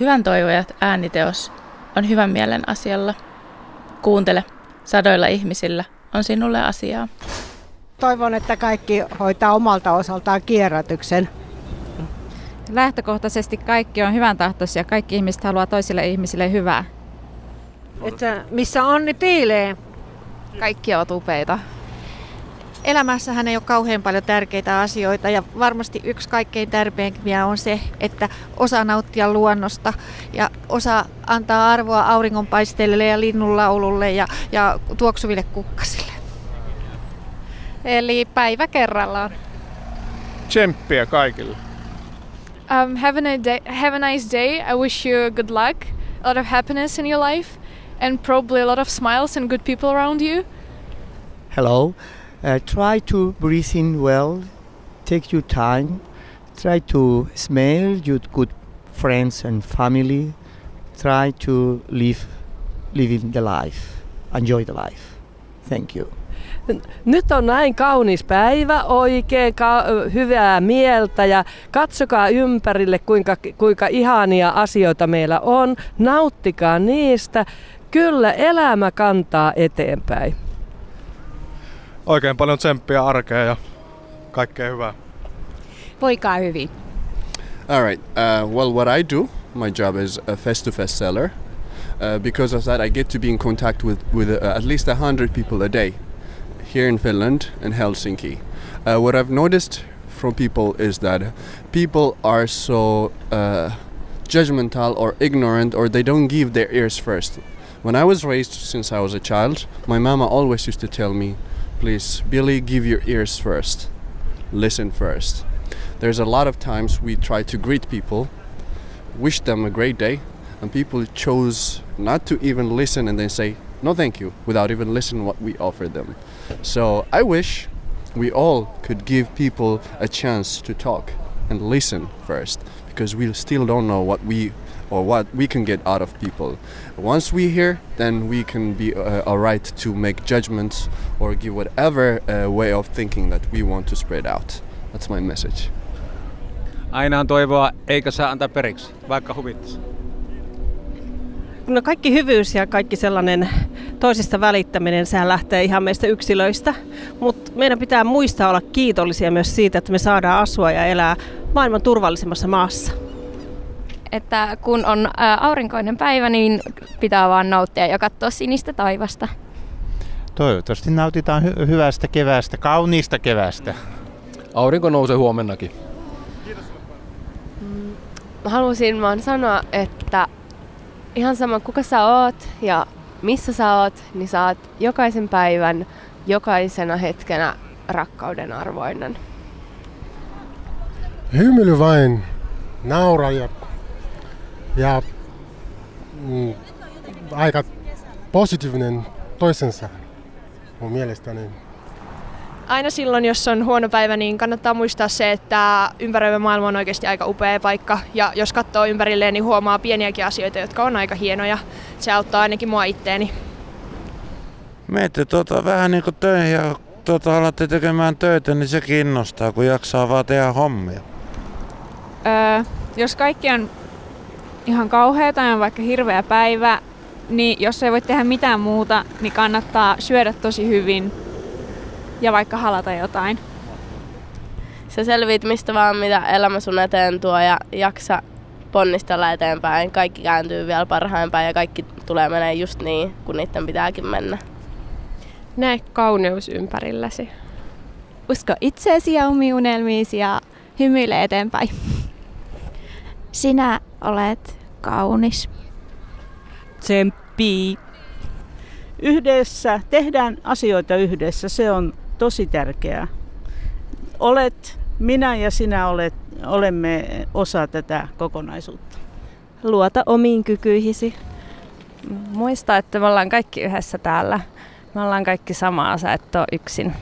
Hyvän toivojat ääniteos on hyvän mielen asialla. Kuuntele, sadoilla ihmisillä on sinulle asiaa. Toivon, että kaikki hoitaa omalta osaltaan kierrätyksen. Lähtökohtaisesti kaikki on hyvän tahtoisia. Kaikki ihmiset haluaa toisille ihmisille hyvää. Että missä onni piilee. Kaikki ovat upeita. Elämässähän ei ole kauhean paljon tärkeitä asioita ja varmasti yksi kaikkein tärkeimpiä on se, että osaa nauttia luonnosta ja osaa antaa arvoa auringonpaisteelle ja linnunlaululle ja, ja tuoksuville kukkasille. Eli päivä kerrallaan. Tsemppiä kaikille. Um, have, a day, have a nice day. I wish you good luck, a lot of happiness in your life, and probably a lot of smiles and good people around you. Hello. Uh, try to breathe in well. Take your time. Try to smell your good friends and family. Try to live, living the life. Enjoy the life. Thank you. Nyt on näin kaunis päivä, oikein ka- hyvää mieltä ja katsokaa ympärille kuinka, kuinka ihania asioita meillä on. Nauttikaa niistä. Kyllä elämä kantaa eteenpäin. Oikein paljon tsemppiä arkeen ja kaikkea hyvää. Voikaa hyvin. All right. Uh, well, what I do, my job is a face-to-face seller. Uh, because of that, I get to be in contact with, with uh, at least 100 people a day here in Finland and Helsinki. Uh, what I've noticed from people is that people are so uh, judgmental or ignorant or they don't give their ears first. When I was raised since I was a child, my mama always used to tell me, please, Billy, give your ears first. Listen first. There's a lot of times we try to greet people, wish them a great day, and people chose not to even listen and then say, no thank you, without even listening what we offer them. So I wish we all could give people a chance to talk and listen first because we still don't know what we or what we can get out of people. Once we hear, then we can be uh, alright to make judgments or give whatever uh, way of thinking that we want to spread out. That's my message. Aina on toivoa, eikä saa antaa periksi, vaikka huvittaisi. No kaikki hyvyys ja kaikki sellainen toisista välittäminen, sehän lähtee ihan meistä yksilöistä. Mutta meidän pitää muistaa olla kiitollisia myös siitä, että me saadaan asua ja elää maailman turvallisimmassa maassa. Että kun on aurinkoinen päivä, niin pitää vaan nauttia ja katsoa sinistä taivasta. Toivottavasti nautitaan hy- hyvästä kevästä, kauniista kevästä. Aurinko nousee huomennakin. Mä halusin vaan sanoa, että ihan sama kuka sä oot ja missä sä oot, niin sä oot jokaisen päivän, jokaisena hetkenä rakkauden arvoinen. Hymyily vain, naura ja, ja mm, aika positiivinen toisensa mun mielestäni. Aina silloin, jos on huono päivä, niin kannattaa muistaa se, että ympäröivä maailma on oikeasti aika upea paikka. Ja jos katsoo ympärilleen, niin huomaa pieniäkin asioita, jotka on aika hienoja. Se auttaa ainakin mua itteeni. Menette tuota, vähän niin kuin töihin ja tuota, alatte tekemään töitä, niin se kiinnostaa, kun jaksaa vaan tehdä hommia. Öö, jos kaikki on ihan kauhea tai on vaikka hirveä päivä, niin jos ei voi tehdä mitään muuta, niin kannattaa syödä tosi hyvin ja vaikka halata jotain. Sä selviit mistä vaan, mitä elämä sun eteen tuo ja jaksa ponnistella eteenpäin. Kaikki kääntyy vielä parhaimpaan ja kaikki tulee menee just niin, kun niiden pitääkin mennä. Näe kauneus ympärilläsi. Usko itseesi ja omiin unelmiisi ja hymyile eteenpäin. Sinä olet kaunis. Tsemppii. Yhdessä, tehdään asioita yhdessä, se on tosi tärkeää. Olet, minä ja sinä olet, olemme osa tätä kokonaisuutta. Luota omiin kykyihisi. Muista, että me ollaan kaikki yhdessä täällä. Me ollaan kaikki samaa, sä et ole yksin.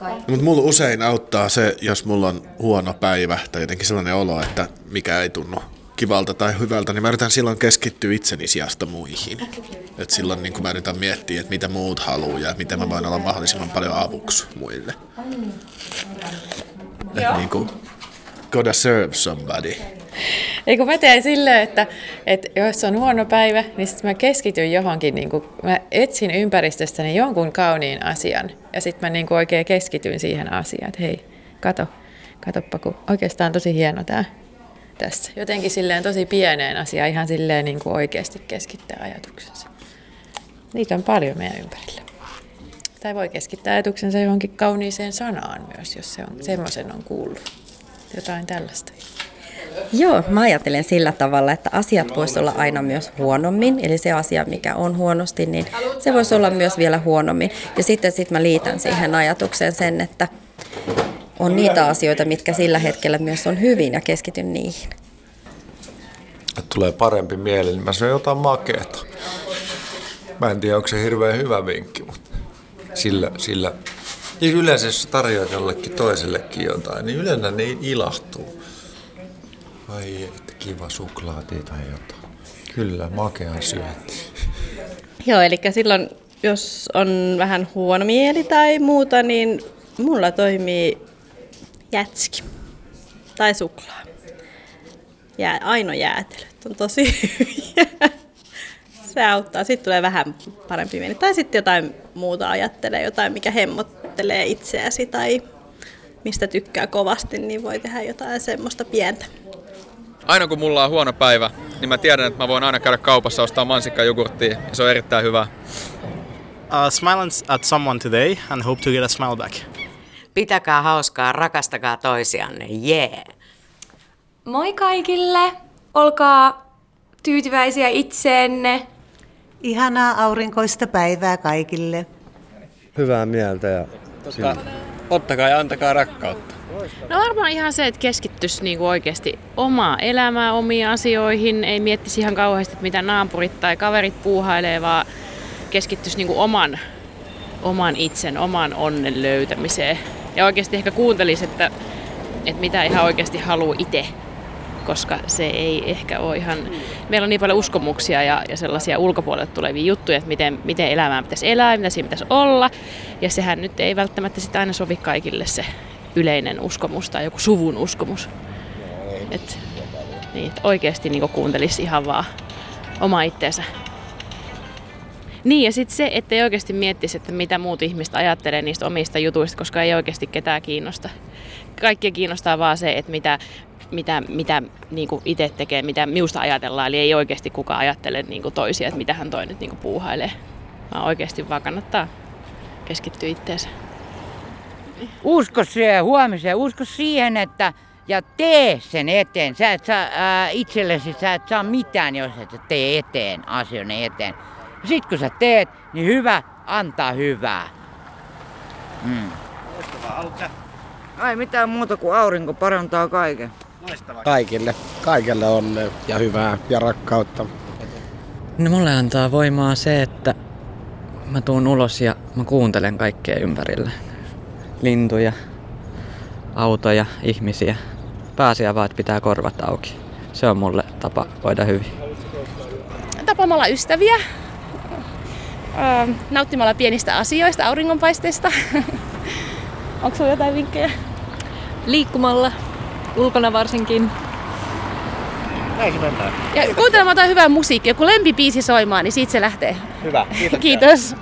No, mutta mulla usein auttaa se, jos mulla on huono päivä tai jotenkin sellainen olo, että mikä ei tunnu kivalta tai hyvältä, niin mä yritän silloin keskittyä itseni sijasta muihin. Et silloin niin mä yritän miettiä, että mitä muut haluaa ja miten mä voin olla mahdollisimman paljon avuksi muille. Et niin kuin, gotta serve somebody. Ei kun mä teen silleen, että, että jos on huono päivä, niin sitten mä keskityn johonkin, niin kuin, mä etsin ympäristöstäni jonkun kauniin asian. Ja sitten mä niin oikein keskityn siihen asiaan, että hei, kato, katoppa, kun oikeastaan tosi hieno tämä tässä. Jotenkin silleen tosi pieneen asiaan ihan silleen niin kuin oikeasti keskittää ajatuksensa. Niitä on paljon meidän ympärillä. Tai voi keskittää ajatuksensa johonkin kauniiseen sanaan myös, jos se on, semmoisen on kuullut. Jotain tällaista. Joo, mä ajattelen sillä tavalla, että asiat voisi olla aina myös huonommin. Eli se asia, mikä on huonosti, niin se voisi olla myös vielä huonommin. Ja sitten sit mä liitän siihen ajatukseen sen, että on niitä asioita, mitkä sillä hetkellä myös on hyvin ja keskityn niihin. Tulee parempi mieli, niin mä syön jotain makeeta. Mä en tiedä, onko se hirveän hyvä vinkki, mutta sillä, sillä niin yleensä jos tarjoat jollekin toisellekin jotain, niin yleensä ne ilahtuu. Ai että kiva suklaati tai jotain. Kyllä, makea syönti. Joo, eli silloin jos on vähän huono mieli tai muuta, niin mulla toimii jätski tai suklaa. Ja aino jäätelöt on tosi hyviä. Se auttaa. Sitten tulee vähän parempi mieli. Tai sitten jotain muuta ajattelee, jotain mikä hemmottelee itseäsi tai mistä tykkää kovasti, niin voi tehdä jotain semmoista pientä. Aina kun mulla on huono päivä, niin mä tiedän, että mä voin aina käydä kaupassa ostaa mansikkajogurttia ja se on erittäin hyvä. Uh, smile at someone today and hope to get a smile back. Pitäkää hauskaa, rakastakaa toisianne, jee! Yeah. Moi kaikille! Olkaa tyytyväisiä itseenne. Ihanaa aurinkoista päivää kaikille. Hyvää mieltä ja... Tota, ottakaa ja antakaa rakkautta. No varmaan ihan se, että keskittyisi niinku oikeasti omaa elämää, omiin asioihin, ei miettisi ihan kauheasti, että mitä naapurit tai kaverit puuhailee, vaan keskittyisi niinku oman, oman itsen, oman onnen löytämiseen. Ja oikeasti ehkä kuuntelisi, että, että mitä ihan oikeasti haluaa itse koska se ei ehkä ole ihan... Meillä on niin paljon uskomuksia ja, ja sellaisia ulkopuolelta tulevia juttuja, että miten, miten elämää pitäisi elää, mitä siinä pitäisi olla. Ja sehän nyt ei välttämättä sitä aina sovi kaikille se yleinen uskomus tai joku suvun uskomus. Et, niin, että oikeasti niin kuuntelisi ihan vaan oma itteensä. Niin, ja sitten se, että ei oikeasti miettisi, että mitä muut ihmiset ajattelee niistä omista jutuista, koska ei oikeasti ketään kiinnosta. Kaikkia kiinnostaa vaan se, että mitä, mitä, mitä niin itse tekee, mitä minusta ajatellaan. Eli ei oikeasti kukaan ajattele niin toisia, että mitä hän toi nyt niin puuhailee. Vaan oikeasti vaan kannattaa keskittyä itteensä. Usko siihen huomiseen, usko siihen, että ja tee sen eteen. Sä et saa ää, itsellesi, sä et saa mitään, jos et tee eteen, asioiden eteen. Sitten kun sä teet, niin hyvä antaa hyvää. Mm. Ai mitään muuta kuin aurinko parantaa kaiken. Kaikille. Kaikille onnea ja hyvää ja rakkautta. No mulle antaa voimaa se, että mä tuun ulos ja mä kuuntelen kaikkea ympärillä. Lintuja, autoja, ihmisiä. Pääasiä vaan, että pitää korvat auki. Se on mulle tapa voida hyvin. Tapaamalla ystäviä, nauttimalla pienistä asioista, auringonpaisteista. Onko sinulla jotain vinkkejä? Liikkumalla, ulkona varsinkin. Näin se mennään. Ja kuuntelemaan jotain hyvää musiikkia. Kun lempipiisi soimaan, niin siitä se lähtee. Hyvä, kiitos. Kiitos.